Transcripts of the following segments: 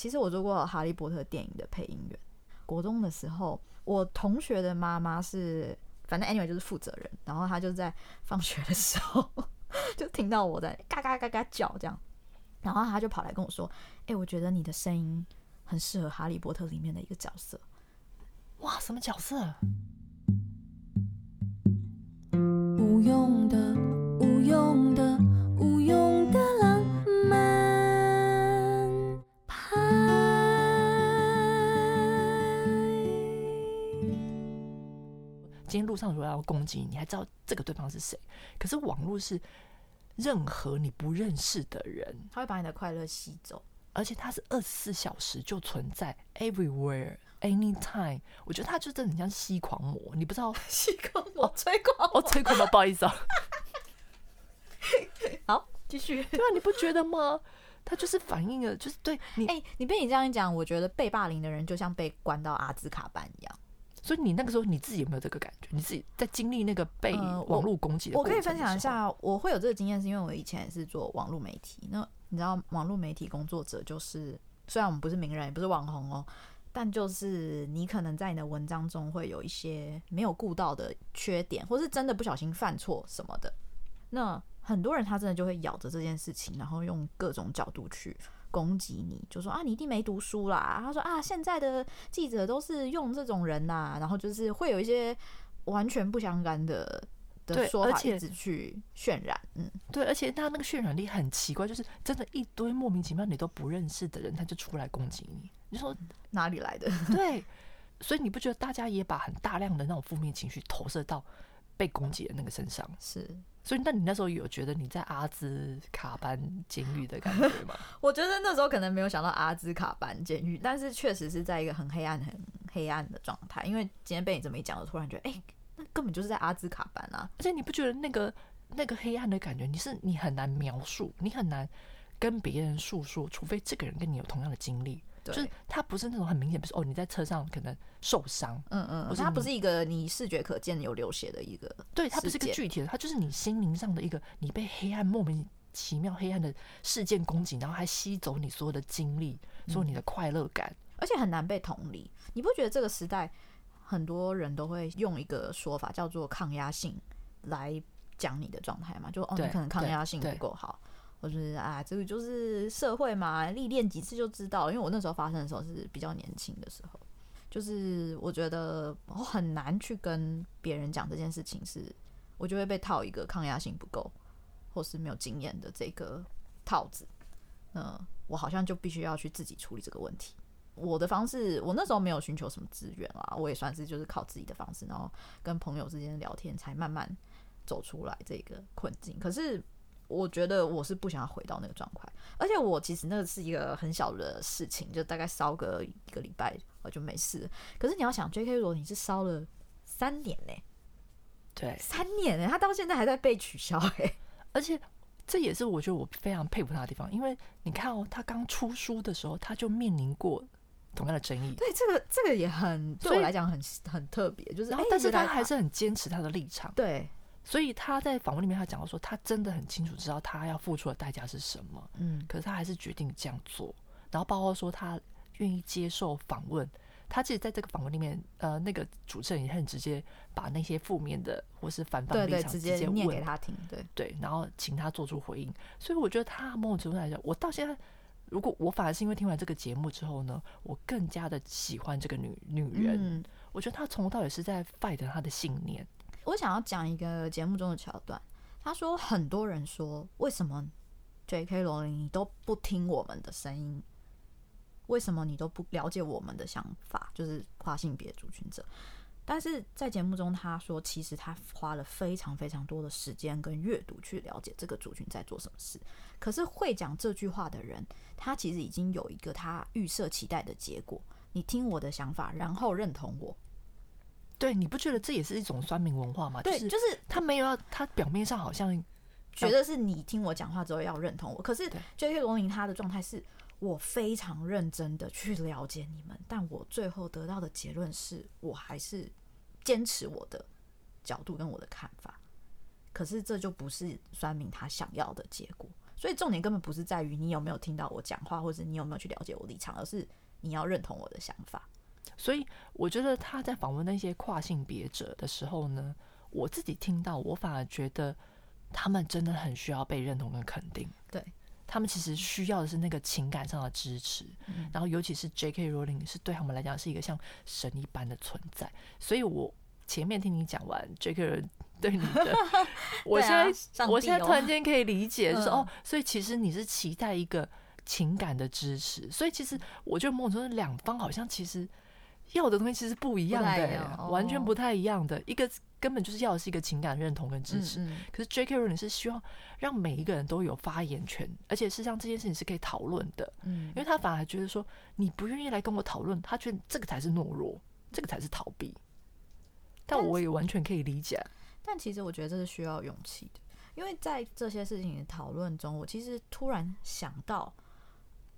其实我做过《哈利波特》电影的配音员。国中的时候，我同学的妈妈是，反正 anyway 就是负责人，然后他就在放学的时候 就听到我在嘎嘎嘎嘎叫这样，然后他就跑来跟我说：“哎、我觉得你的声音很适合《哈利波特》里面的一个角色。”哇，什么角色？无用的，无用的今天路上如果要攻击你，你还知道这个对方是谁？可是网络是任何你不认识的人，他会把你的快乐吸走，而且他是二十四小时就存在，everywhere。Anytime，我觉得他就真的很像吸狂魔，你不知道 吸狂魔、吹狂魔、哦，催狂魔，不好意思啊。好，继续。对啊，你不觉得吗？他就是反映了，就是对你。哎、欸，你被你这样一讲，我觉得被霸凌的人就像被关到阿兹卡班一样。所以你那个时候你自己有没有这个感觉？你自己在经历那个被网络攻击的、呃我，我可以分享一下，我会有这个经验，是因为我以前也是做网络媒体。那你知道，网络媒体工作者就是，虽然我们不是名人，也不是网红哦。但就是你可能在你的文章中会有一些没有顾到的缺点，或是真的不小心犯错什么的。那很多人他真的就会咬着这件事情，然后用各种角度去攻击你，就说啊，你一定没读书啦。他说啊，现在的记者都是用这种人呐，然后就是会有一些完全不相干的的说法，去渲染。嗯，对，而且他那个渲染力很奇怪，就是真的一堆莫名其妙你都不认识的人，他就出来攻击你。你说哪里来的？对，所以你不觉得大家也把很大量的那种负面情绪投射到被攻击的那个身上？是，所以那你那时候有觉得你在阿兹卡班监狱的感觉 吗？我觉得那时候可能没有想到阿兹卡班监狱，但是确实是在一个很黑暗、很黑暗的状态。因为今天被你这么一讲，我突然觉得，哎、欸，那根本就是在阿兹卡班啊！而且你不觉得那个那个黑暗的感觉，你是你很难描述，你很难跟别人诉说，除非这个人跟你有同样的经历。就是它不是那种很明显，不是哦，你在车上可能受伤，嗯嗯，不是，他不是一个你视觉可见有流血的一个，对，它不是一个具体的，它就是你心灵上的一个，你被黑暗莫名其妙黑暗的事件攻击，然后还吸走你所有的精力，所有你的快乐感，而且很难被同理。你不觉得这个时代很多人都会用一个说法叫做抗压性来讲你的状态吗？就哦，你可能抗压性不够好。我是啊，这个就是社会嘛，历练几次就知道。因为我那时候发生的时候是比较年轻的时候，就是我觉得我很难去跟别人讲这件事情，是我就会被套一个抗压性不够，或是没有经验的这个套子。嗯，我好像就必须要去自己处理这个问题。我的方式，我那时候没有寻求什么资源啊，我也算是就是靠自己的方式，然后跟朋友之间聊天，才慢慢走出来这个困境。可是。我觉得我是不想要回到那个状态，而且我其实那个是一个很小的事情，就大概烧个一个礼拜我就没事。可是你要想，J.K. 罗你是烧了三年呢，对，三年呢，他到现在还在被取消哎，而且这也是我觉得我非常佩服他的地方，因为你看哦，他刚出书的时候他就面临过同样的争议，对，这个这个也很对我来讲很很特别，就是，但是他还是很坚持他的立场，对。所以他在访问里面，他讲到说，他真的很清楚知道他要付出的代价是什么，嗯，可是他还是决定这样做。然后包括说他愿意接受访问，他其实在这个访问里面，呃，那个主持人也很直接把那些负面的或是反方立场直接念给他听，对对，然后请他做出回应。所以我觉得他某种程度来讲，我到现在，如果我反而是因为听完这个节目之后呢，我更加的喜欢这个女女人。嗯，我觉得她从头到尾是在 fight 她的信念。我想要讲一个节目中的桥段。他说，很多人说，为什么 J.K. 罗琳你都不听我们的声音？为什么你都不了解我们的想法？就是跨性别族群者。但是在节目中，他说，其实他花了非常非常多的时间跟阅读去了解这个族群在做什么事。可是会讲这句话的人，他其实已经有一个他预设期待的结果。你听我的想法，然后认同我。对，你不觉得这也是一种酸民文化吗？对，就是他没有要，他表面上好像觉得是你听我讲话之后要认同我，可是 J.K. 罗琳他的状态是我非常认真的去了解你们，但我最后得到的结论是我还是坚持我的角度跟我的看法，可是这就不是酸民他想要的结果，所以重点根本不是在于你有没有听到我讲话，或者你有没有去了解我立场，而是你要认同我的想法。所以我觉得他在访问那些跨性别者的时候呢，我自己听到，我反而觉得他们真的很需要被认同跟肯定。对，他们其实需要的是那个情感上的支持，嗯、然后尤其是 J.K. Rowling 是对他们来讲是一个像神一般的存在。所以我前面听你讲完 J.K. 对你的，我现在、哦、我现在突然间可以理解，就是、嗯、哦，所以其实你是期待一个情感的支持，所以其实我觉得某种程度两方好像其实要的东西其实不一样的，哦、完全不太一样的。一个根本就是要的是一个情感认同跟支持，嗯嗯，可是 J.K. Rowling 是希望让每一个人都有发言权，而且事实上这件事情是可以讨论的，嗯，因为他反而觉得说你不愿意来跟我讨论，他觉得这个才是懦弱，这个才是逃避，但我也完全可以理解。但其实我觉得这是需要勇气的，因为在这些事情的讨论中，我其实突然想到，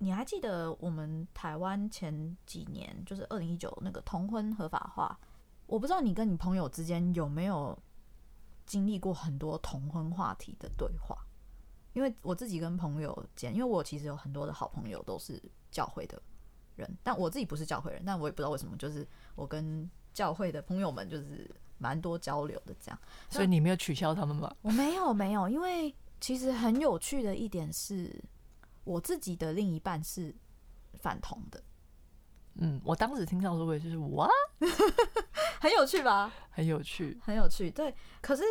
你还记得我们台湾前几年就是二零一九那个同婚合法化，我不知道你跟你朋友之间有没有经历过很多同婚话题的对话，因为我自己跟朋友间，因为我其实有很多的好朋友都是教会的人，但我自己不是教会人，但我也不知道为什么，就是我跟教会的朋友们就是。蛮多交流的，这样，所以你没有取消他们吗？我没有，没有，因为其实很有趣的一点是，我自己的另一半是反同的。嗯，我当时听到说，我也就是哇，很有趣吧？很有趣，很有趣。对，可是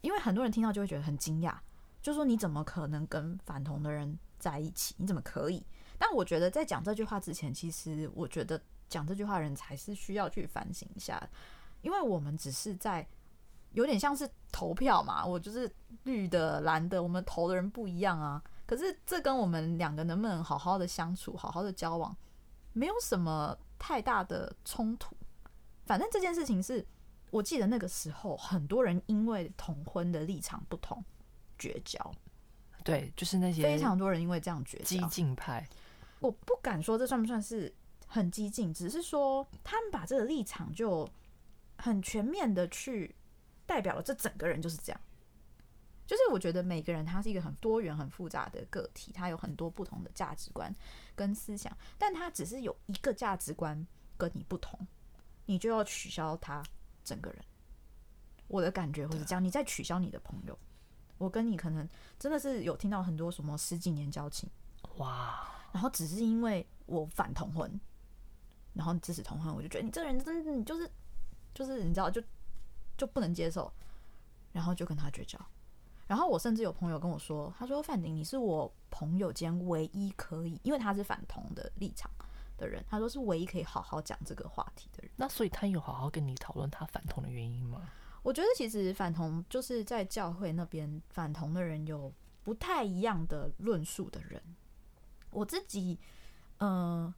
因为很多人听到就会觉得很惊讶，就说你怎么可能跟反同的人在一起？你怎么可以？但我觉得在讲这句话之前，其实我觉得讲这句话的人才是需要去反省一下。因为我们只是在有点像是投票嘛，我就是绿的、蓝的，我们投的人不一样啊。可是这跟我们两个能不能好好的相处、好好的交往，没有什么太大的冲突。反正这件事情是，我记得那个时候很多人因为同婚的立场不同绝交。对，就是那些非常多人因为这样绝交。激进派，我不敢说这算不算是很激进，只是说他们把这个立场就。很全面的去代表了这整个人就是这样，就是我觉得每个人他是一个很多元、很复杂的个体，他有很多不同的价值观跟思想，但他只是有一个价值观跟你不同，你就要取消他整个人。我的感觉会是这样，你在取消你的朋友，我跟你可能真的是有听到很多什么十几年交情，哇，然后只是因为我反同婚，然后支持同婚，我就觉得你这个人真的你就是。就是你知道，就就不能接受，然后就跟他绝交。然后我甚至有朋友跟我说，他说：“范宁，你是我朋友间唯一可以，因为他是反同的立场的人，他说是唯一可以好好讲这个话题的人。”那所以他有好好跟你讨论他反同的原因吗？我觉得其实反同就是在教会那边反同的人有不太一样的论述的人。我自己，嗯、呃。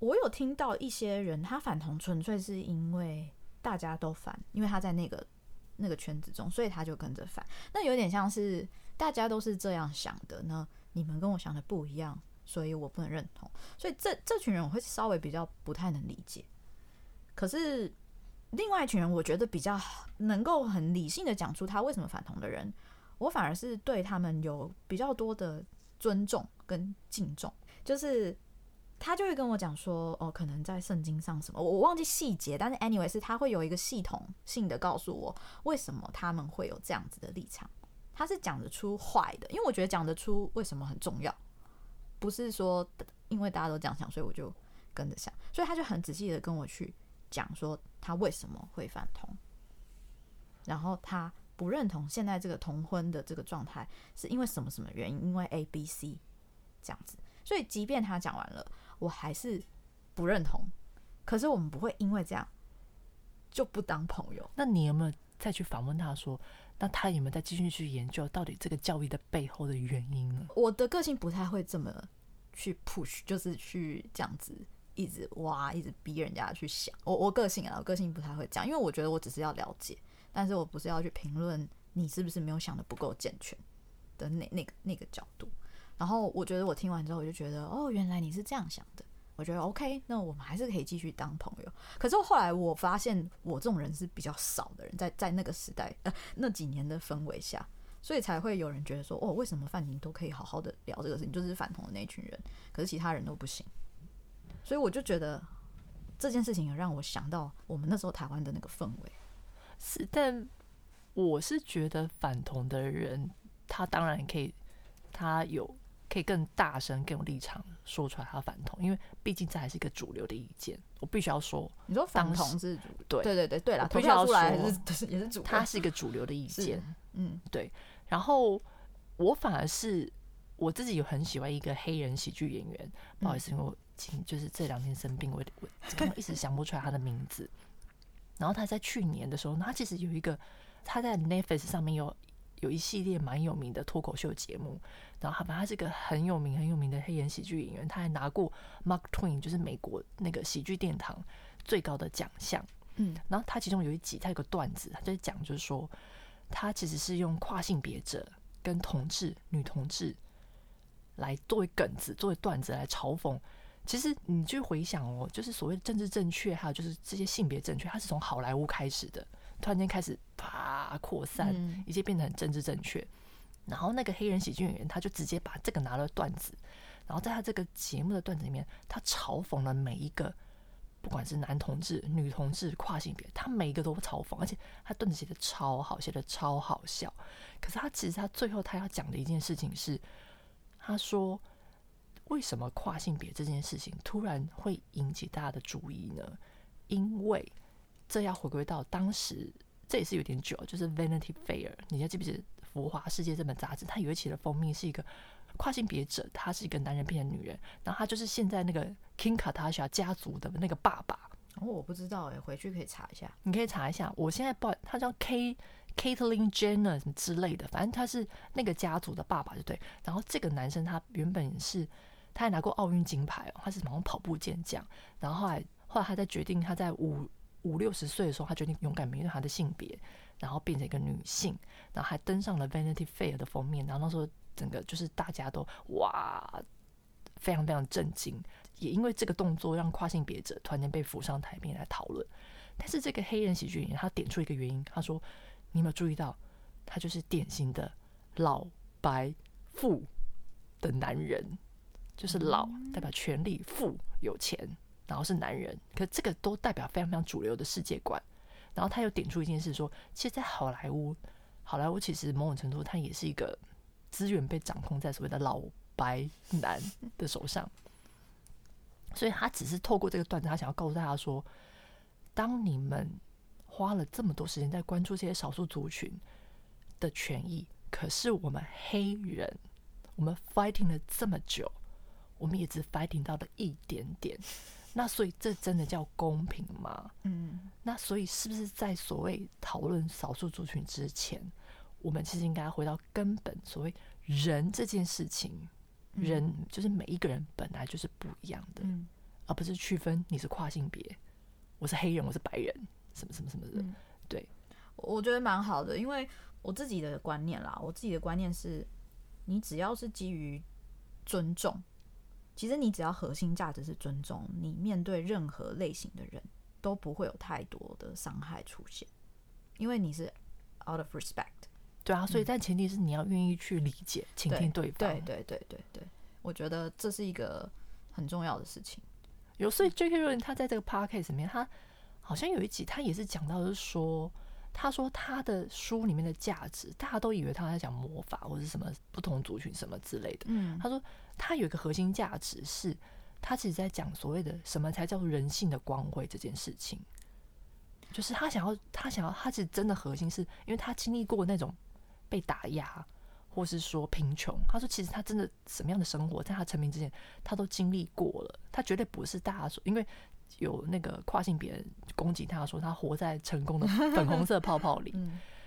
我有听到一些人，他反同纯粹是因为大家都反，因为他在那个那个圈子中，所以他就跟着反。那有点像是大家都是这样想的呢，你们跟我想的不一样，所以我不能认同。所以这这群人我会稍微比较不太能理解。可是另外一群人，我觉得比较能够很理性的讲出他为什么反同的人，我反而是对他们有比较多的尊重跟敬重，就是。他就会跟我讲说，哦，可能在圣经上什么，我忘记细节，但是 anyway 是他会有一个系统性的告诉我为什么他们会有这样子的立场。他是讲得出坏的，因为我觉得讲得出为什么很重要，不是说因为大家都这样想，所以我就跟着想。所以他就很仔细的跟我去讲说他为什么会反同，然后他不认同现在这个同婚的这个状态是因为什么什么原因，因为 A、B、C 这样子。所以即便他讲完了。我还是不认同，可是我们不会因为这样就不当朋友。那你有没有再去访问他说，那他有没有再继续去研究到底这个教育的背后的原因呢？我的个性不太会这么去 push，就是去这样子一直挖，一直逼人家去想。我我个性啊，我个性不太会这样，因为我觉得我只是要了解，但是我不是要去评论你是不是没有想的不够健全的那那个那个角度。然后我觉得我听完之后，我就觉得哦，原来你是这样想的。我觉得 OK，那我们还是可以继续当朋友。可是后来我发现，我这种人是比较少的人，在在那个时代呃那几年的氛围下，所以才会有人觉得说，哦，为什么范婷都可以好好的聊这个事情，就是反同的那群人，可是其他人都不行。所以我就觉得这件事情也让我想到我们那时候台湾的那个氛围。是，但我是觉得反同的人，他当然可以，他有。可以更大声、更有立场说出来，他反同，因为毕竟这还是一个主流的意见。我必须要说，你说反同是主对对对对对啦，必须要说 也是主，他是一个主流的意见。嗯，对。然后我反而是我自己有很喜欢一个黑人喜剧演员，不好意思，因为我今就是这两天生病，我我刚刚一直想不出来他的名字。然后他在去年的时候，他其实有一个他在 Netflix 上面有。有一系列蛮有名的脱口秀节目，然后他反正他是个很有名很有名的黑人喜剧演员，他还拿过 Mark Twain，就是美国那个喜剧殿堂最高的奖项。嗯，然后他其中有一集，他有个段子，他就讲就是说，他其实是用跨性别者跟同志女同志来作为梗子，作为段子来嘲讽。其实你去回想哦，就是所谓政治正确，还有就是这些性别正确，它是从好莱坞开始的。突然间开始啪扩散，一切变得很政治正确。然后那个黑人喜剧演员他就直接把这个拿了段子，然后在他这个节目的段子里面，他嘲讽了每一个，不管是男同志、女同志、跨性别，他每一个都嘲讽，而且他段子写的超好，写的超好笑。可是他其实他最后他要讲的一件事情是，他说为什么跨性别这件事情突然会引起大家的注意呢？因为这要回归到当时，这也是有点久，就是《Vanity Fair》，你还记不记得《浮华世界》这本杂志？它有一期的封面是一个跨性别者，他是一个男人变成女人，然后他就是现在那个 Kim Kardashian 家族的那个爸爸。哦，我不知道哎，回去可以查一下。你可以查一下，我现在不，他叫 K Caitlyn Jenner 什么之类的，反正他是那个家族的爸爸，就对。然后这个男生他原本是他还拿过奥运金牌哦，他是好像跑步健将，然后后来后来他在决定他在五。五六十岁的时候，他决定勇敢面对他的性别，然后变成一个女性，然后还登上了《Vanity Fair》的封面。然后那时候，整个就是大家都哇，非常非常震惊。也因为这个动作，让跨性别者突然间被扶上台面来讨论。但是这个黑人喜剧演员他点出一个原因，他说：“你有没有注意到，他就是典型的老白富的男人，就是老代表权力，富有钱。”然后是男人，可这个都代表非常非常主流的世界观。然后他又点出一件事，说，其实，在好莱坞，好莱坞其实某种程度，它也是一个资源被掌控在所谓的老白男的手上。所以他只是透过这个段子，他想要告诉大家说，当你们花了这么多时间在关注这些少数族群的权益，可是我们黑人，我们 fighting 了这么久，我们也只 fighting 到了一点点。那所以这真的叫公平吗？嗯，那所以是不是在所谓讨论少数族群之前，我们其实应该回到根本，所谓人这件事情，人就是每一个人本来就是不一样的，嗯，而不是区分你是跨性别，我是黑人，我是白人，什么什么什么的。对，我觉得蛮好的，因为我自己的观念啦，我自己的观念是，你只要是基于尊重。其实你只要核心价值是尊重，你面对任何类型的人都不会有太多的伤害出现，因为你是 out of respect。对啊，所以但前提是你要愿意去理解、倾听对方。对对对对对，我觉得这是一个很重要的事情。有，所以 J.K. 罗琳他在这个 podcast 里面，他好像有一集他也是讲到，是说。他说他的书里面的价值，大家都以为他在讲魔法或者什么不同族群什么之类的。嗯，他说他有一个核心价值是，他其实在讲所谓的什么才叫做人性的光辉这件事情，就是他想要，他想要，他其实真的核心是因为他经历过那种被打压，或是说贫穷。他说其实他真的什么样的生活，在他成名之前，他都经历过了。他绝对不是大家说，因为。有那个跨性别人攻击他，说他活在成功的粉红色泡泡里，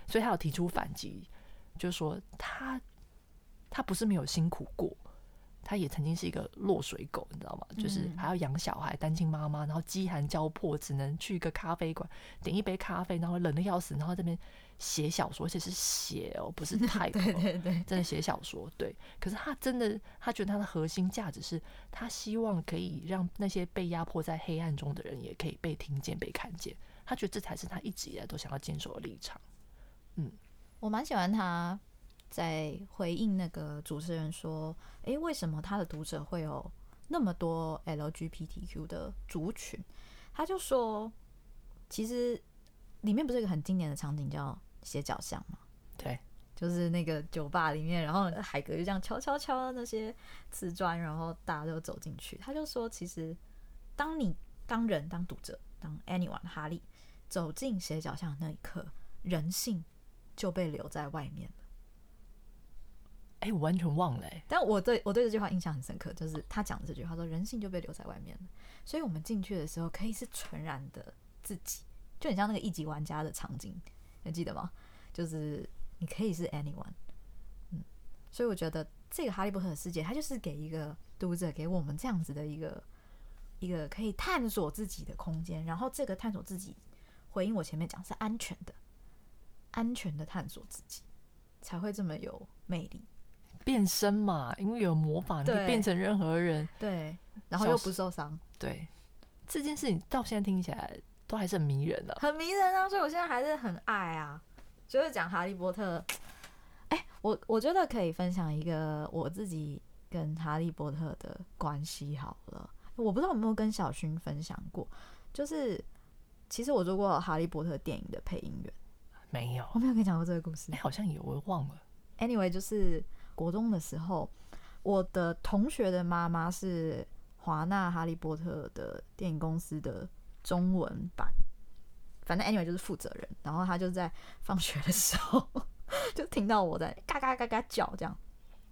所以他有提出反击，就是说他他不是没有辛苦过，他也曾经是一个落水狗，你知道吗？就是还要养小孩，单亲妈妈，然后饥寒交迫，只能去一个咖啡馆点一杯咖啡，然后冷的要死，然后这边。写小说，而且是写哦，不是太 对对对，真的写小说。对，可是他真的，他觉得他的核心价值是他希望可以让那些被压迫在黑暗中的人也可以被听见、被看见。他觉得这才是他一直以来都想要坚守的立场。嗯，我蛮喜欢他在回应那个主持人说：“诶，为什么他的读者会有那么多 LGBTQ 的族群？”他就说：“其实里面不是一个很经典的场景叫斜角巷吗？对，就是那个酒吧里面，然后海格就这样敲敲敲那些瓷砖，然后大家就走进去。他就说，其实当你当人当读者当 anyone 哈利走进斜角巷的那一刻，人性就被留在外面了。哎，我完全忘了。但我对我对这句话印象很深刻，就是他讲的这句话说，人性就被留在外面了。所以我们进去的时候可以是纯然的自己，就很像那个一级玩家的场景，还记得吗？就是你可以是 anyone。嗯，所以我觉得这个哈利波特的世界，它就是给一个读者给我们这样子的一个一个可以探索自己的空间，然后这个探索自己，回应我前面讲是安全的，安全的探索自己才会这么有魅力。变身嘛，因为有魔法，你可以变成任何人。对，然后又不受伤。对，这件事情到现在听起来都还是很迷人的，啊，很迷人啊！所以我现在还是很爱啊。就是讲哈利波特，哎，欸，我我觉得可以分享一个我自己跟哈利波特的关系好了。我不知道有没有跟小薰分享过，就是其实我做过哈利波特电影的配音员，没有，我没有跟你讲过这个故事。哎，欸，好像有，我忘了。Anyway，就是。国中的时候，我的同学的妈妈是华纳哈利波特的电影公司的中文版，反正 anyway 就是负责人。然后他就在放学的时候，就听到我在嘎嘎嘎嘎叫这样，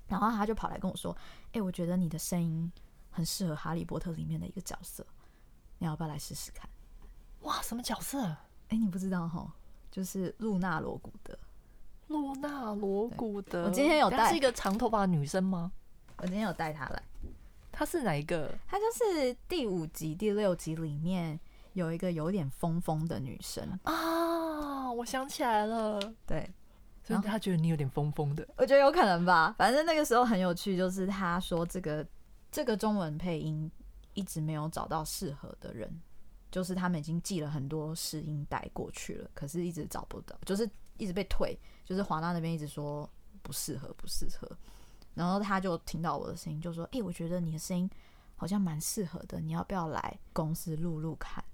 然后他就跑来跟我说：“哎、欸，我觉得你的声音很适合哈利波特里面的一个角色，你要不要来试试看？”哇，什么角色？哎、欸，你不知道哈，就是露娜罗古德。露娜罗古德，我今天有带，是一个长头发的女生吗？我今天有带她来，她是哪一个？她就是第五集、第六集里面有一个有点疯疯的女生啊！我想起来了，对，所以她觉得你有点疯疯的，我觉得有可能吧。反正那个时候很有趣，就是她说这个这个中文配音一直没有找到适合的人，就是他们已经寄了很多试音带过去了，可是一直找不到，就是。一直被退，就是华纳那边一直说不适合，不适合。然后他就听到我的声音，就说：“哎、欸，我觉得你的声音好像蛮适合的，你要不要来公司录录看？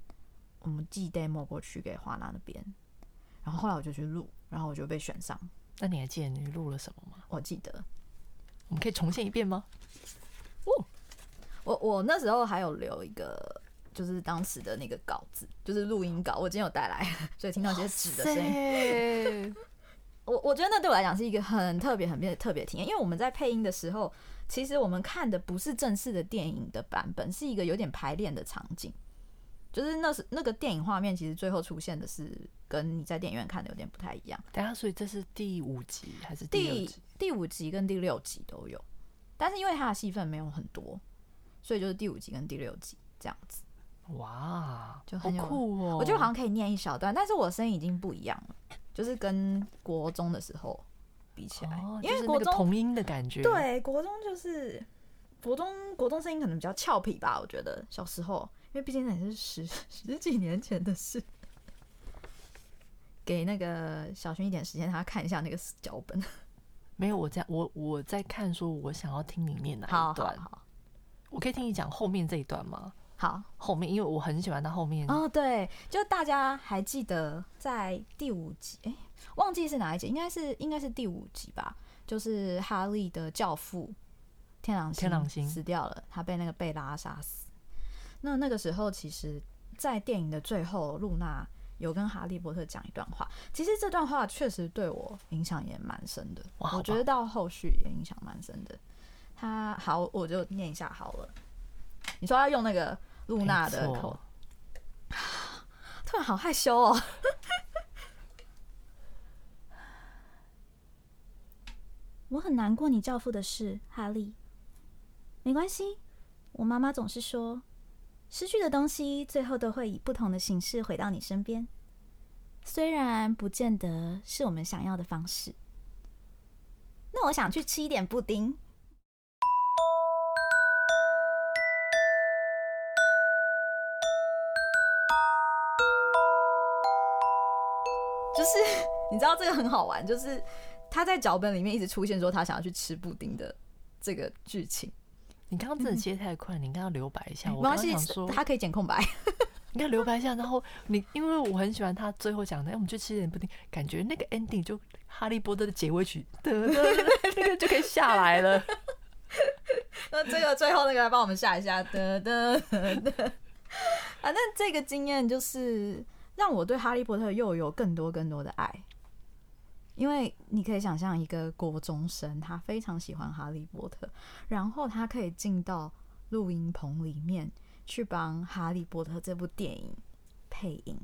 我们寄 demo 过去给华纳那边。”然后后来我就去录，然后我就被选上。那你还记得你录了什么吗？我记得，我们可以重现一遍吗？哦，我我那时候还有留一个。就是当时的那个稿子，就是录音稿，我今天有带来，所以听到一些纸的声音。我我觉得那对我来讲是一个很特别、很特别体验，因为我们在配音的时候，其实我们看的不是正式的电影的版本，是一个有点排练的场景。就是那是那个电影画面，其实最后出现的是跟你在电影院看的有点不太一样。等下，所以这是第五集还是第六集？第第五集跟第六集都有，但是因为他的戏份没有很多，所以就是第五集跟第六集这样子。哇，就很酷哦！我觉得好像可以念一小段，但是我的声音已经不一样了，就是跟国中的时候比起来，哦、因为国中童音的感觉，对，国中就是国中国中声音可能比较俏皮吧，我觉得小时候，因为毕竟那也是十 十几年前的事。给那个小薰一点时间，他看一下那个脚本。没有，我在我我在看，说我想要听里面哪一段，好好好，我可以听你讲后面这一段吗？好，后面因为我很喜欢他后面哦，对，就大家还记得在第五集，哎、欸，忘记是哪一集，应该是应该是第五集吧，就是哈利的教父天狼星天狼星死掉了，他被那个贝拉杀死。那那个时候，其实，在电影的最后，露娜有跟哈利波特讲一段话，其实这段话确实对我影响也蛮深的，我觉得到后续也影响蛮深的。他好，我就念一下好了。你说要用那个。露娜的口，突然好害羞哦。我很难过你教父的事，哈利。没关系，我妈妈总是说，失去的东西最后都会以不同的形式回到你身边，虽然不见得是我们想要的方式。那我想去吃一点布丁。你知道这个很好玩，就是他在脚本里面一直出现说他想要去吃布丁的这个剧情。你刚刚真的切太快，嗯、你应该要留白一下。没关系，他可以剪空白。你看留白一下，然后你因为我很喜欢他最后讲的，哎，我们去吃点布丁，感觉那个 ending 就哈利波特的结尾曲，得得那个就可以下来了。那这个最后那个来帮我们下一下，得得得。反正这个经验就是让我对哈利波特又有更多更多的爱。因为你可以想象一个国中生，他非常喜欢哈利波特，然后他可以进到录音棚里面去帮哈利波特这部电影配音。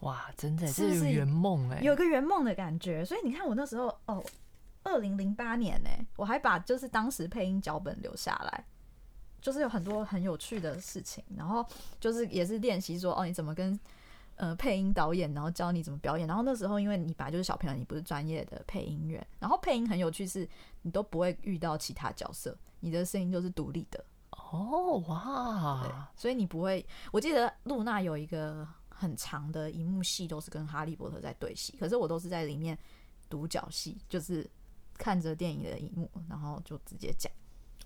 哇，真的是圆梦哎，有个圆梦的感觉。所以你看，我那时候哦，二零零八年呢，我还把就是当时配音脚本留下来，就是有很多很有趣的事情，然后就是也是练习说哦，你怎么跟。呃，配音导演，然后教你怎么表演。然后那时候，因为你本来就是小朋友，你不是专业的配音员。然后配音很有趣，是你都不会遇到其他角色，你的声音就是独立的。哦，哇！所以你不会。我记得露娜有一个很长的一幕戏，都是跟哈利波特在对戏。可是我都是在里面独角戏，就是看着电影的一幕，然后就直接讲。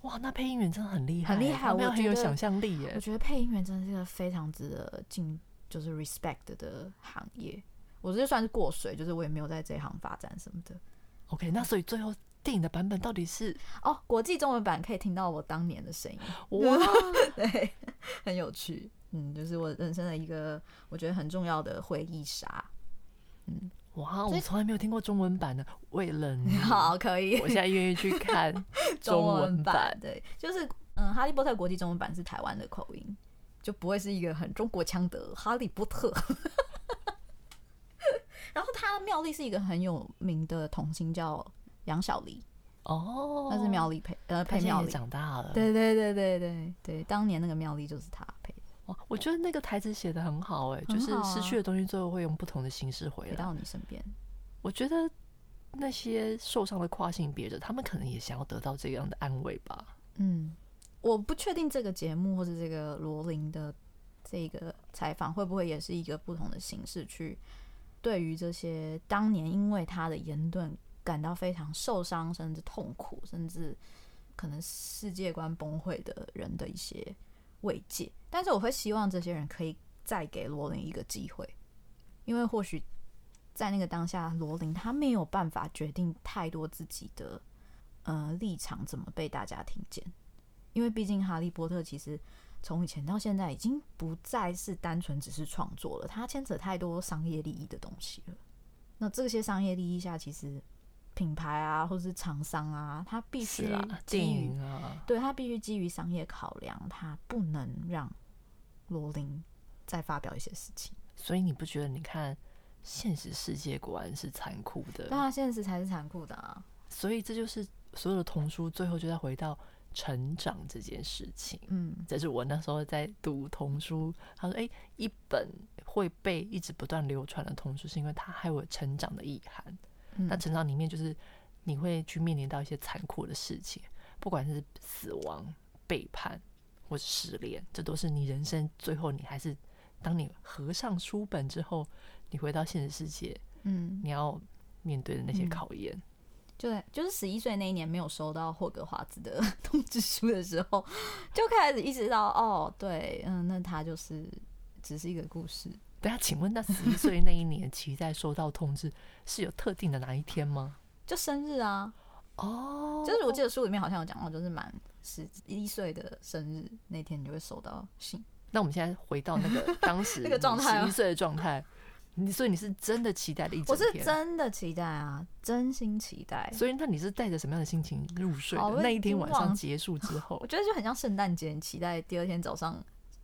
哇，那配音员真的很厉害，很厉害，我很有想象力耶。我觉得配音员真的是一个非常值得敬。就是 respect 的行业，我这就算是过水，就是我也没有在这一行发展什么的。OK，那所以最后电影的版本到底是？哦，国际中文版可以听到我当年的声音，哇，对，很有趣，嗯，就是我人生的一个我觉得很重要的回忆杀，嗯，哇，我从来没有听过中文版的，为了你，好，可以，我现在愿意去看 中文版，对，就是嗯，哈利波特国际中文版是台湾的口音。就不会是一个很中国腔的哈利波特，然后他妙丽是一个很有名的童星，叫杨小黎哦，那是妙丽配呃配妙丽长大了，对对对对对对，当年那个妙丽就是他配的。哇，我觉得那个台词写的很好哎、欸，就是失去的东西最后会用不同的形式回来回到你身边。我觉得那些受伤的跨性别者，他们可能也想要得到这样的安慰吧。嗯。我不确定这个节目或者这个罗琳的这个采访会不会也是一个不同的形式，去对于这些当年因为他的言论感到非常受伤，甚至痛苦，甚至可能世界观崩溃的人的一些慰藉。但是我会希望这些人可以再给罗琳一个机会，因为或许在那个当下，罗琳他没有办法决定太多自己的呃立场怎么被大家听见。因为毕竟《哈利波特》其实从以前到现在已经不再是单纯只是创作了，它牵扯太多商业利益的东西了。那这些商业利益下，其实品牌啊，或者是厂商啊，它必须基于啊，对，它必须基于商业考量，它不能让罗琳再发表一些事情。所以你不觉得？你看，现实世界果然是残酷的。对啊，现实才是残酷的啊。所以这就是所有的童书最后就再回到。成长这件事情，嗯，这是我那时候在读童书。他说：“哎、欸，一本会被一直不断流传的童书，是因为它还有成长的意涵。嗯、那成长里面就是你会去面临到一些残酷的事情，不管是死亡、背叛或是失恋，这都是你人生最后你还是当你合上书本之后，你回到现实世界，嗯，你要面对的那些考验。嗯”就就是十一岁那一年没有收到霍格华兹的 通知书的时候，就开始意识到哦，对，嗯，那他就是只是一个故事。对啊，请问那十一岁那一年期待收到通知是有特定的哪一天吗？就生日啊，哦，就是我记得书里面好像有讲到，就是满十一岁的生日那天你就会收到信。那我们现在回到那个当时 那个状态，十一岁的状态。你所以你是真的期待的一整天？我是真的期待啊，真心期待。所以那你是带着什么样的心情入睡的？哦、那一天晚上结束之后，我觉得就很像圣诞节，你期待第二天早上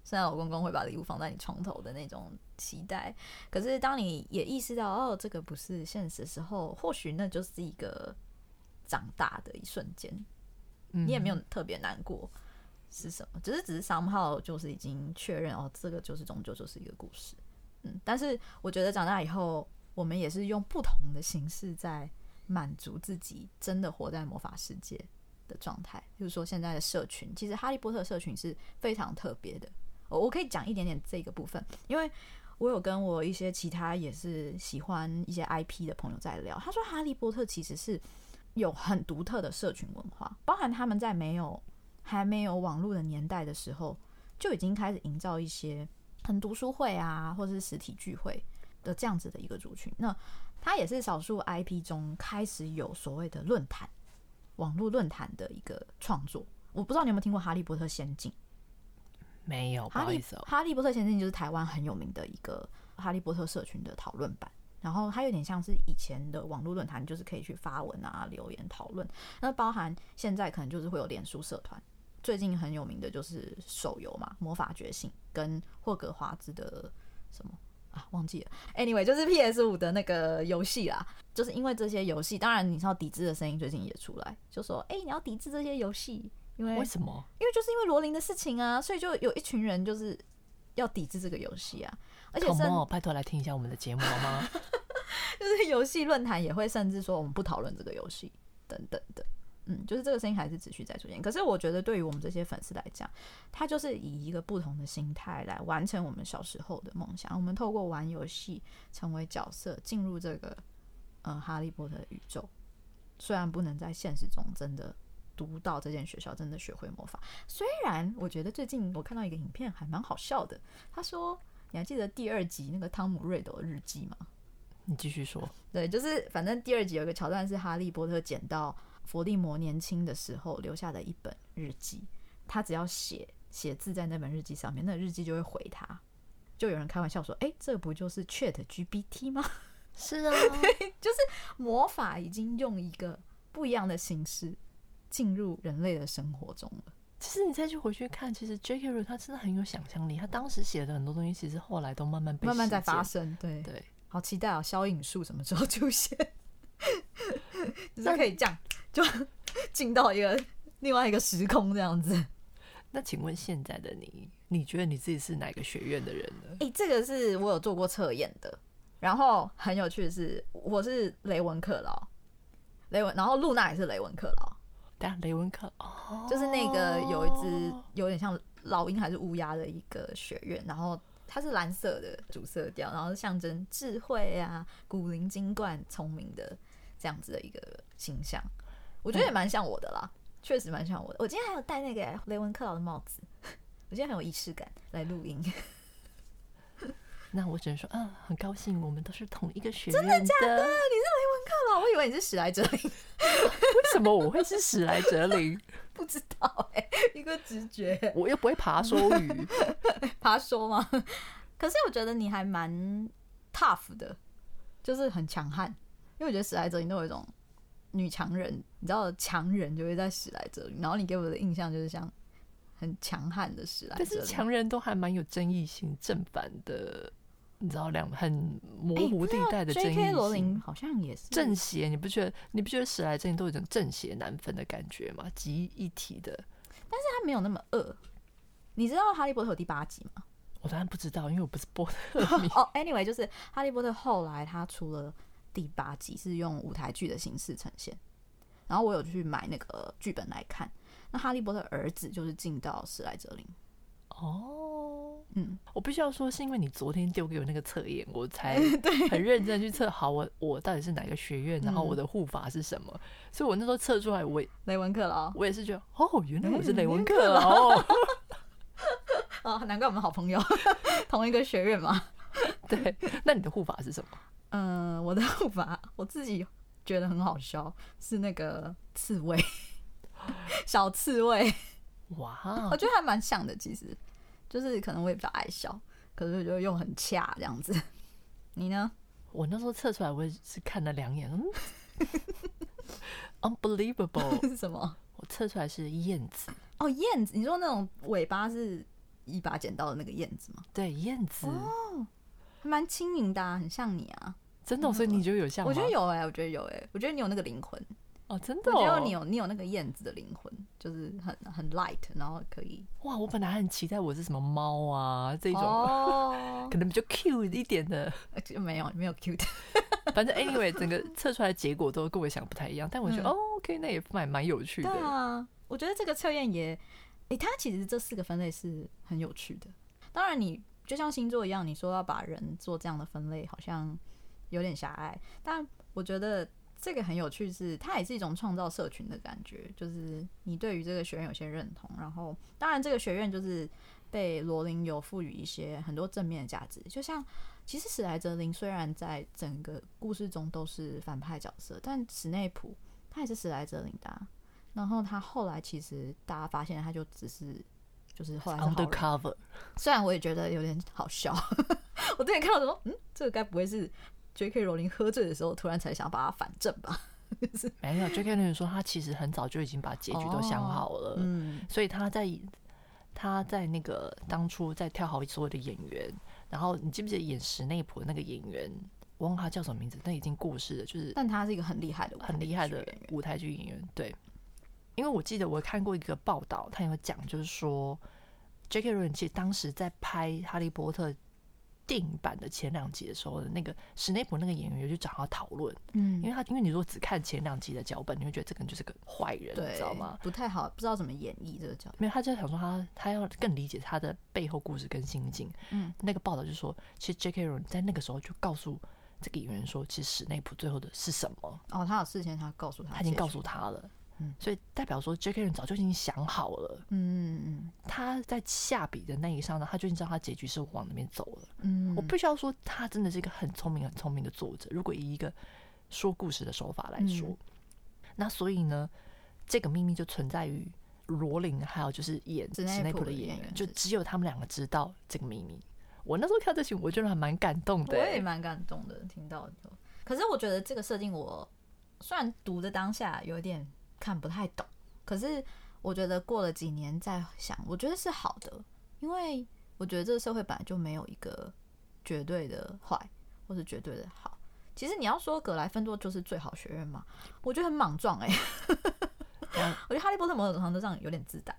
圣诞老公公会把礼物放在你床头的那种期待。可是当你也意识到哦，这个不是现实的时候，或许那就是一个长大的一瞬间。嗯、你也没有特别难过是什么，只是只是 somehow 就是已经确认哦，这个就是终究就是一个故事。嗯，但是我觉得长大以后，我们也是用不同的形式在满足自己，真的活在魔法世界的状态。比如说现在的社群，其实哈利波特社群是非常特别的。我我可以讲一点点这个部分，因为我有跟我一些其他也是喜欢一些 IP 的朋友在聊，他说《哈利波特》其实是有很独特的社群文化，包含他们在没有还没有网络的年代的时候，就已经开始营造一些很读书会啊，或者是实体聚会的这样子的一个族群。那它也是少数 IP 中开始有所谓的论坛、网络论坛的一个创作。我不知道你有没有听过《哈利波特仙境》？没有，不好意思哦。哈利波特仙境就是台湾很有名的一个哈利波特社群的讨论版，然后它有点像是以前的网络论坛，就是可以去发文啊、留言讨论。那包含现在可能就是会有脸书社团，最近很有名的就是手游嘛，《魔法觉醒》跟霍格华兹的什么啊忘记了。Anyway，就是 PS 五的那个游戏啦，就是因为这些游戏，当然你知道抵制的声音最近也出来，就说哎、欸，你要抵制这些游戏。因为，为什么？因为就是因为罗琳的事情啊，所以就有一群人就是要抵制这个游戏啊。而且，拜托来听一下我们的节目好吗？就是游戏论坛也会甚至说我们不讨论这个游戏等等的。嗯，就是这个声音还是持续在出现。可是我觉得对于我们这些粉丝来讲，他就是以一个不同的心态来完成我们小时候的梦想。我们透过玩游戏成为角色，进入这个呃哈利波特的宇宙。虽然不能在现实中真的。读到这间学校真的学会魔法，虽然我觉得最近我看到一个影片还蛮好笑的。他说：“你还记得第二集那个汤姆瑞斗的日记吗？”你继续说。对，就是反正第二集有一个桥段是哈利波特捡到伏地魔年轻的时候留下的一本日记，他只要写写字在那本日记上面，那日记就会回他。就有人开玩笑说：“哎，这不就是 Chat GPT 吗？” 是啊，就是魔法已经用一个不一样的形式。进入人类的生活中了。其实你再去回去看，其实 J.K. 他真的很有想象力。他当时写的很多东西，其实后来都慢慢被慢慢在发生。对对，好期待啊！消影术什么时候出现？就是可以这样就 进到一个另外一个时空这样子。那请问现在的你，你觉得你自己是哪个学院的人呢？诶、欸，这个是我有做过测验的。然后很有趣的是，我是雷文克劳，雷文，然后露娜也是雷文克劳。但雷文克哦，就是那个有一只有点像老鹰还是乌鸦的一个学院，然后它是蓝色的主色调，然后象征智慧啊、古灵精怪、聪明的这样子的一个形象，我觉得也蛮像我的啦，确实蛮像我的。我今天还有戴那个雷文克劳的帽子，我今天很有仪式感来录音。那我只能说，嗯，很高兴我们都是同一个学院的。真的假的？你是雷文克劳？我以为你是史莱哲林。为什么我会是史莱哲林？不知道哎、欸，一个直觉。我又不会爬梭鱼，爬梭吗？可是我觉得你还蛮 tough 的，就是很强悍。因为我觉得史莱哲林都有一种女强人，你知道强人就会在史莱哲林，然后你给我的印象就是像很强悍的史莱哲林。但是强人都还蛮有争议性，正反的。你知道两很模糊地带的争议性。J.K. 罗琳好像也是正邪，你不觉得？你不觉得史莱哲林都有一种正邪难分的感觉吗？集一体的，但是他没有那么恶。你知道《哈利波特》有第八集吗？我当然不知道，因为我不是波特迷。哦、oh,，Anyway，就是《哈利波特》后来他出了第八集，是用舞台剧的形式呈现。然后我有去买那个剧本来看。那哈利波特儿子就是进到史莱哲林。哦，嗯，我必须要说，是因为你昨天丢给我那个测验，我才 很认真去测。好，我我到底是哪个学院，然后我的护法是什么？所以我那时候测出来，我雷文克劳，我也是觉得，哦，原来我是雷文克劳。哦，难怪我们好朋友，同一个学院嘛。对，那你的护法是什么？嗯，我的 护法我自己觉得很好笑，是那个刺猬，小刺猬。哇 我觉得还蛮像的，其实就是可能我也比较爱笑，可是就用很恰这样子。你呢？我那时候测出来，我也是看了两眼，嗯，unbelievable 是什么？我测出来是燕子。哦，燕子，你说那种尾巴是一把剪刀的那个燕子吗？对，燕子。哦，还蛮轻盈的，啊，很像你啊。真的，所以你觉得有像吗？我觉得有哎，欸，我觉得有哎，欸，我觉得你有那个灵魂。哦，真的，哦，我觉得你有你有那个燕子的灵魂，就是很很 light，然后可以哇！我本来很期待我是什么猫啊这种，哦，可能比较 cute 一点的，就没有没有 cute。反正 anyway，整个测出来的结果都跟我想不太一样，但我觉得、嗯、哦 OK，那也蛮蛮有趣的。对啊，我觉得这个测验也，哎、欸，它其实这四个分类是很有趣的。当然，你就像星座一样，你说要把人做这样的分类，好像有点狭隘。但我觉得这个很有趣是，是它也是一种创造社群的感觉，就是你对于这个学院有些认同，然后当然这个学院就是被罗琳有赋予一些很多正面的价值，就像其实史莱哲林虽然在整个故事中都是反派角色，但史内普他也是史莱哲林的啊，然后他后来其实大家发现他就只是。就是后来是 undercover，虽然我也觉得有点好笑，我之前看到说，嗯，这个该不会是 J.K. 罗琳喝醉的时候突然才想把它反正吧？没有，J.K. 罗琳说他其实很早就已经把结局都想好了，嗯，所以他在他在那个当初在挑好所有的演员，然后你记不记得演史内普的那个演员，我忘他叫什么名字，但已经过世了，就是，但他是一个很厉害的很厉害的舞台剧演员，对。因为我记得我看过一个报道，他有讲，就是说，J.K. 罗琳其实当时在拍《哈利波特》电影版的前两集的时候，那个史内普那个演员有去找他讨论，嗯，因为他因为你如果只看前两集的脚本，你会觉得这个人就是个坏人，你知道吗？不太好，不知道怎么演绎这个角色。没有，他就想说他他要更理解他的背后故事跟心境。嗯，那个报道就说，其实 J.K. 罗琳在那个时候就告诉这个演员说，其实史内普最后的是什么？哦，他有事先他告诉他，他已经告诉他了。所以代表说，J.K. 人早就已经想好了。嗯嗯，他在下笔的那一刹那，他就已经知道他结局是往那边走了。嗯，我必须要说，他真的是一个很聪明、很聪明的作者。如果以一个说故事的手法来说，那所以呢，这个秘密就存在于罗琳，还有就是演史内普的演员，就只有他们两个知道这个秘密。我那时候看这些，我觉得还蛮感动的。我也蛮感动的，听到的。可是我觉得这个设定，我虽然读的当下有点。看不太懂，可是我觉得过了几年再想，我觉得是好的，因为我觉得这个社会本来就没有一个绝对的坏或是绝对的好。其实你要说格莱芬多就是最好学院嘛，我觉得很莽撞哎、欸。我觉得哈利波特某种程度上有点自大，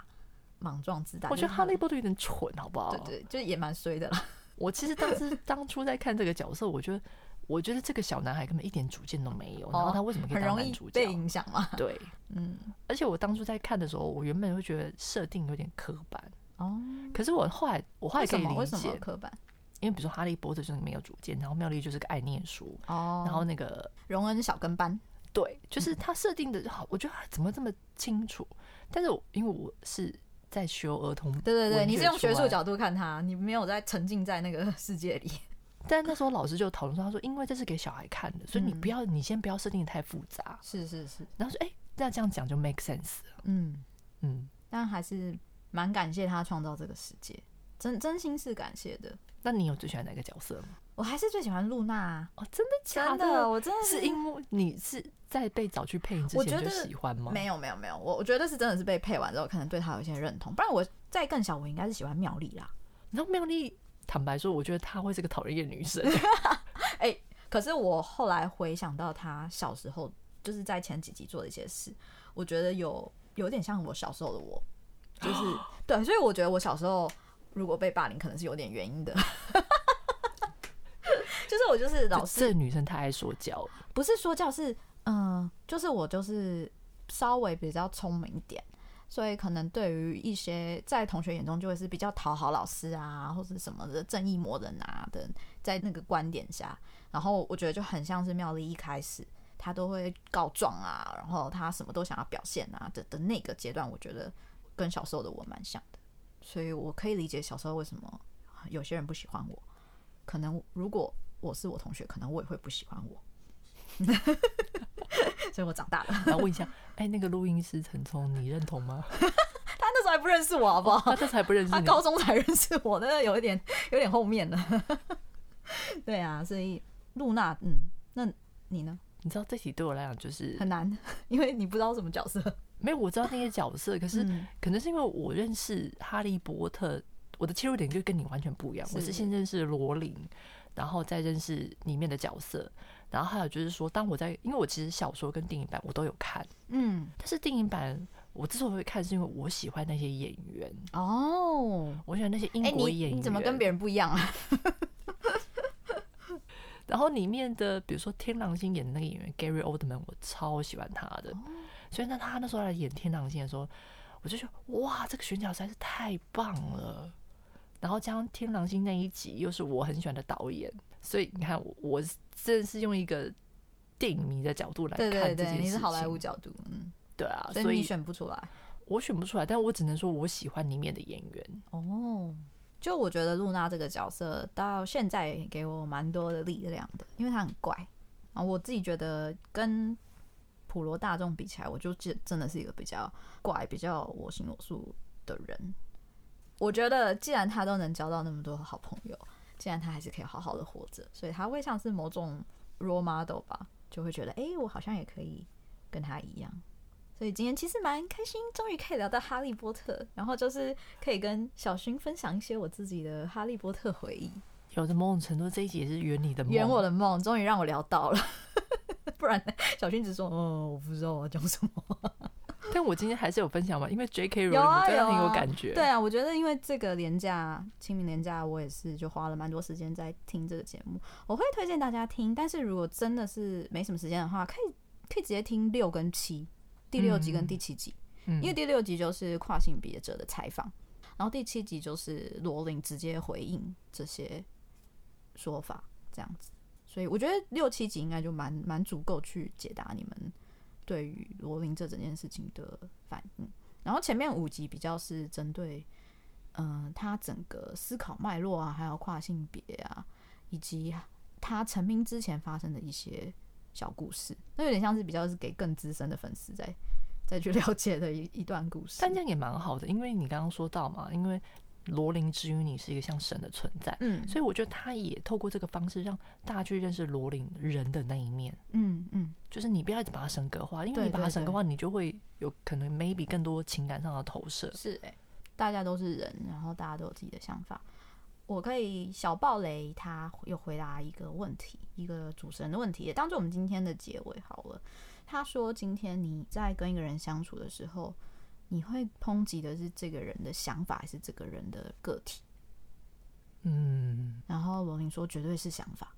莽撞自大。我觉得哈利波特有点蠢，好不好？对，对对，就也蛮衰的啦。我其实当时当初在看这个角色，我觉得。我觉得这个小男孩根本一点主见都没有，然后他为什么可以当男主角？被影响吗？对，嗯。而且我当初在看的时候，我原本会觉得设定有点刻板哦。可是我后来，我后来可以理解为什么刻板？因为比如说哈利波特就是没有主见，然后妙丽就是个爱念书哦。然后那个荣恩小跟班，对，就是他设定的好，我觉得怎么这么清楚？但是我因为我是在修儿童，对对对，你是用学术角度看他，你没有在沉浸在那个世界里。但那时候老师就讨论说，他说因为这是给小孩看的，所以你不要，你先不要设定得太复杂。是是是。然后说，哎，那这样讲就 make sense 了。嗯嗯。但还是蛮感谢他创造这个世界，真真心是感谢的。那你有最喜欢哪个角色吗？我还是最喜欢露娜。哦，真的假的？我真的是因为你是在被找去配音之前就喜欢吗？没有没有没有，我我觉得是真的是被配完之后，可能对他有一些认同。不然我在更小，我应该是喜欢妙丽啦。然后妙丽。坦白说，我觉得她会是个讨人厌女生。哎、欸，可是我后来回想到她小时候，就是在前几集做的一些事，我觉得有有点像我小时候的我，就是 对，所以我觉得我小时候如果被霸凌，可能是有点原因的。就是我就是老师，这女生太爱说教，不是说教，是嗯、呃，就是我就是稍微比较聪明一点。所以可能对于一些在同学眼中就会是比较讨好老师啊，或者什么的正义魔人啊的，在那个观点下，然后我觉得就很像是妙丽一开始他都会告状啊，然后他什么都想要表现啊的的那个阶段，我觉得跟小时候的我蛮像的，所以我可以理解小时候为什么有些人不喜欢我，可能如果我是我同学，可能我也会不喜欢我。所以我长大了。然后问一下，哎、欸，那个录音师陈聪，你认同吗？他那时候还不认识我，好不好？他这才不认识，他高中才认识我，那有一点，有点后面了。对啊，所以露娜，嗯，那你呢？你知道这题对我来讲就是很难，因为你不知道什么角色。没有，我知道那些角色，可是可能是因为我认识哈利波特，我的切入点就跟你完全不一样。我是先认识罗琳，然后再认识里面的角色。然后还有就是说，当我在，因为我其实小说跟电影版我都有看，嗯，但是电影版我之所以会看，是因为我喜欢那些演员哦，我喜欢那些英国演员。欸、你，你怎么跟别人不一样啊？然后里面的，比如说天狼星演的那个演员 Gary Oldman，我超喜欢他的，所以那他那时候来演天狼星的时候，我就觉得哇，这个选角实在是太棒了。然后加上《天狼星》那一集又是我很喜欢的导演，所以你看我，我真的是用一个电影迷的角度来看这件事情。对对对，你是好莱坞角度，嗯，对啊，所以你选不出来，我选不出来，但我只能说我喜欢里面的演员。哦，就我觉得露娜这个角色到现在给我蛮多的力量的，因为她很怪啊，我自己觉得跟。普罗大众比起来，我就真真的是一个比较怪、比较我行我素的人。我觉得，既然他都能交到那么多好朋友，既然他还是可以好好的活着，所以他会像是某种 role model 吧，就会觉得，哎、欸，我好像也可以跟他一样。所以今天其实蛮开心，终于可以聊到哈利波特，然后就是可以跟小薰分享一些我自己的哈利波特回忆。有的某种程度，这一集也是圆你的梦，圆我的梦，终于让我聊到了。不然，小薰只说：“哦，我不知道我要讲什么。”但我今天还是有分享嘛，因为 J.K. 罗琳我真的很有感觉。对啊，我觉得因为这个年假，清明年假，我也是就花了蛮多时间在听这个节目。我会推荐大家听，但是如果真的是没什么时间的话，可以可以直接听六跟七，第六集跟第七集。嗯，因为第六集就是跨性别者的采访，然后第七集就是罗琳直接回应这些说法，这样子。所以我觉得六七集应该就蛮蛮足够去解答你们对于罗琳这整件事情的反应。然后前面五集比较是针对，嗯、他整个思考脉络啊，还有跨性别啊，以及他成名之前发生的一些小故事，那有点像是比较是给更资深的粉丝在再去 了解的一一段故事。但这样也蛮好的，因为你刚刚说到嘛，因为。罗琳之于你是一个像神的存在，嗯，所以我觉得他也透过这个方式让大家去认识罗琳人的那一面，嗯嗯，就是你不要一直把它神格化，因为你把它神格化，你就会有可能 maybe 更多情感上的投射。是哎、欸，大家都是人，然后大家都有自己的想法。我可以小爆雷，他有回答一个问题，一个主持人的问题，也当做我们今天的结尾好了。他说：“今天你在跟一个人相处的时候。”你会抨击的是这个人的想法，还是这个人的个体？嗯，然后罗琳说绝对是想法。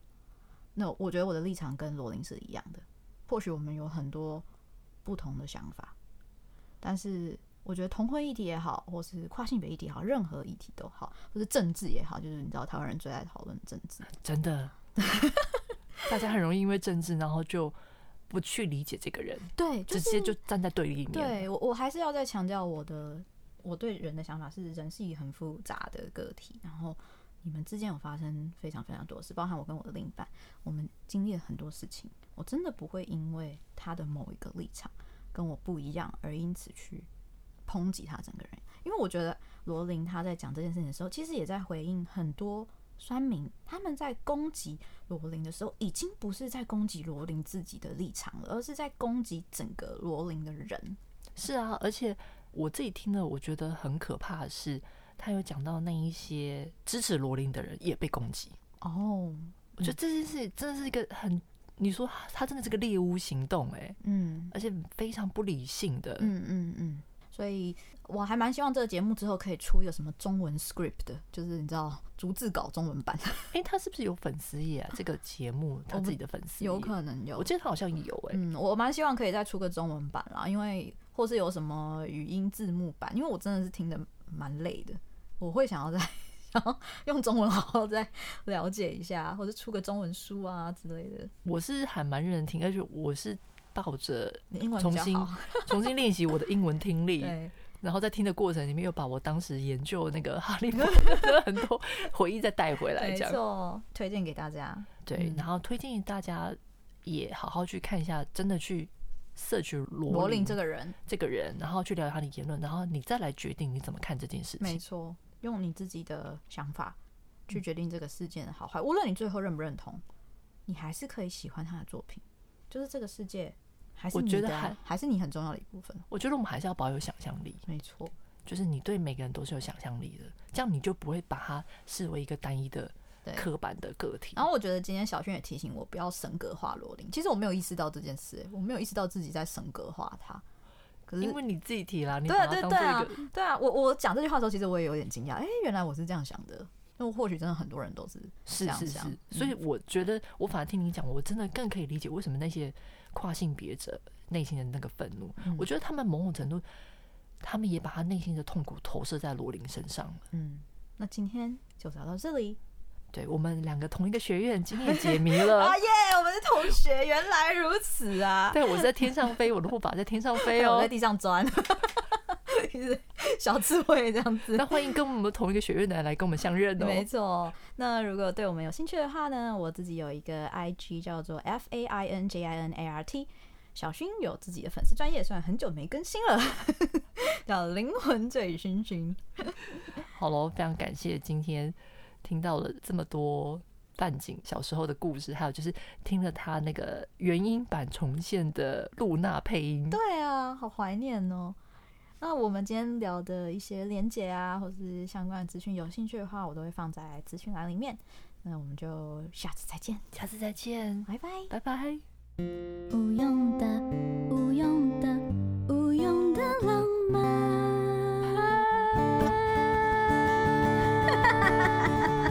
那我觉得我的立场跟罗琳是一样的。或许我们有很多不同的想法，但是我觉得同婚议题也好，或是跨性别议题也好，任何议题都好，或是政治也好，就是你知道台湾人最爱讨论政治，真的，大家很容易因为政治，然后就。不去理解这个人，对，直接就站在对立面。对我，我还是要再强调我的我对人的想法是，人是一个很复杂的个体。然后你们之间有发生非常非常多事，包含我跟我的另一半，我们经历了很多事情。我真的不会因为他的某一个立场跟我不一样，而因此去抨击他整个人。因为我觉得罗琳他在讲这件事情的时候，其实也在回应很多。酸民他们在攻击罗琳的时候，已经不是在攻击罗琳自己的立场了，而是在攻击整个罗琳的人。是啊，而且我自己听了，我觉得很可怕的是，他有讲到那一些支持罗琳的人也被攻击。哦，我觉得这件事真的是一个很，你说他真的是个猎巫行动，哎，嗯，而且非常不理性的，嗯嗯嗯。所以我还蛮希望这个节目之后可以出一个什么中文 script 的，就是你知道逐字稿中文版。哎、欸，他是不是有粉丝页啊？这个节目他自己的粉丝有可能有，我记得他好像有哎、欸。嗯，我蛮希望可以再出个中文版啦，因为或是有什么语音字幕版，因为我真的是听得蛮累的，我会想要再 然后用中文好好再了解一下，或者出个中文书啊之类的。我是还蛮认真听，而且我是。抱着重新重新练习我的英文听力，然后在听的过程里面又把我当时研究那个哈利波特的 很多回忆再带回来，这样推荐给大家。对，然后推荐大家也好好去看一下，真的去 search 罗琳这个人，这个人，然后去了解他的言论，然后你再来决定你怎么看这件事情。没错，用你自己的想法去决定这个事件的好坏，无论你最后认不认同，你还是可以喜欢他的作品，就是这个世界。还是，我觉得还还是你很重要的一部分。我觉得我们还是要保有想象力。没错，就是你对每个人都是有想象力的，这样你就不会把它视为一个单一的、刻板的个体。然后我觉得今天小轩也提醒我不要神格化罗琳。其实我没有意识到这件事，我没有意识到自己在神格化他。可是因为你自己提了，你对对对啊，对啊，我我讲这句话的时候，其实我也有点惊讶。哎、欸，原来我是这样想的。那或许真的很多人都是。是是是。所以我觉得，我反而听你讲，我真的更可以理解为什么那些跨性别者。内心的那个愤怒，嗯，我觉得他们某种程度，他们也把他内心的痛苦投射在罗琳身上。嗯，那今天就聊到这里。对，我们两个同一个学院，今天也解谜了 啊耶我们是同学，原来如此啊！对，我是在天上飞，我的护法在天上 飞哦，我在地上钻，小智慧这样子。那欢迎跟我们同一个学院的人来跟我们相认哦。没错，那如果对我们有兴趣的话呢，我自己有一个 IG 叫做 F A I N J I N A R T，小薰有自己的粉丝专业，虽然很久没更新了，叫灵魂醉醺薰。好喽，非常感谢今天。听到了这么多范景小时候的故事，还有就是听了他那个原音版重现的露娜配音，对啊，好怀念哦。那我们今天聊的一些连接啊或是相关的资讯有兴趣的话我都会放在资讯栏里面。那我们就下次再见下次再见拜拜拜拜。无用的无用的无用的浪漫。